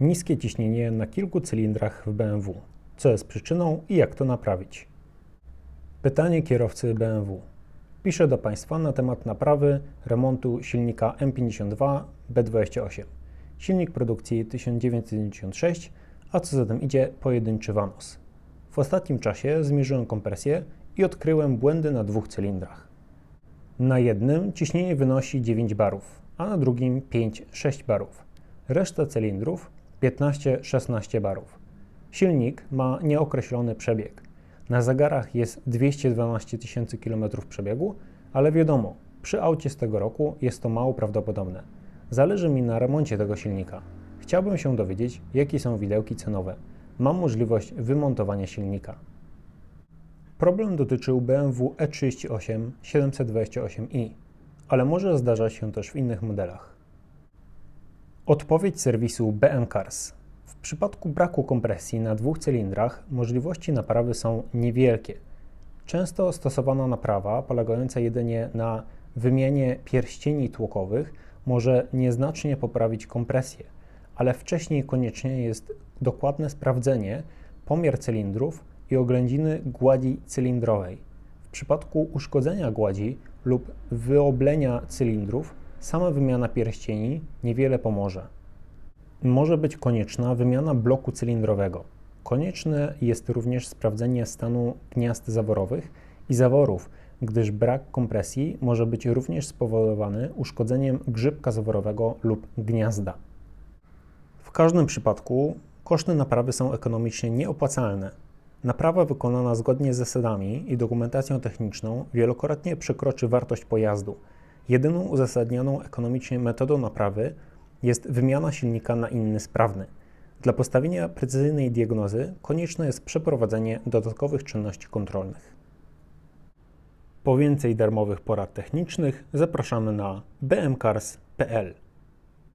Niskie ciśnienie na kilku cylindrach w BMW. Co jest przyczyną i jak to naprawić? Pytanie kierowcy BMW. Piszę do Państwa na temat naprawy remontu silnika M52 B28. Silnik produkcji 1996, a co za tym idzie pojedynczy Vanos. W ostatnim czasie zmierzyłem kompresję i odkryłem błędy na dwóch cylindrach. Na jednym ciśnienie wynosi 9 barów, a na drugim 5-6 barów. Reszta cylindrów 15-16 barów. Silnik ma nieokreślony przebieg. Na zegarach jest 212 tysięcy km przebiegu, ale wiadomo, przy aucie z tego roku jest to mało prawdopodobne. Zależy mi na remoncie tego silnika. Chciałbym się dowiedzieć, jakie są widełki cenowe. Mam możliwość wymontowania silnika. Problem dotyczył BMW E38 728i, ale może zdarzać się też w innych modelach. Odpowiedź serwisu BM Cars. W przypadku braku kompresji na dwóch cylindrach możliwości naprawy są niewielkie. Często stosowana naprawa polegająca jedynie na wymianie pierścieni tłokowych może nieznacznie poprawić kompresję, ale wcześniej konieczne jest dokładne sprawdzenie, pomiar cylindrów i oględziny gładzi cylindrowej. W przypadku uszkodzenia gładzi lub wyoblenia cylindrów, sama wymiana pierścieni niewiele pomoże. Może być konieczna wymiana bloku cylindrowego. Konieczne jest również sprawdzenie stanu gniazd zaworowych i zaworów, gdyż brak kompresji może być również spowodowany uszkodzeniem grzybka zaworowego lub gniazda. W każdym przypadku koszty naprawy są ekonomicznie nieopłacalne. Naprawa wykonana zgodnie z zasadami i dokumentacją techniczną wielokrotnie przekroczy wartość pojazdu. Jedyną uzasadnioną ekonomicznie metodą naprawy jest wymiana silnika na inny sprawny. Dla postawienia precyzyjnej diagnozy konieczne jest przeprowadzenie dodatkowych czynności kontrolnych. Po więcej darmowych porad technicznych zapraszamy na bmcars.pl.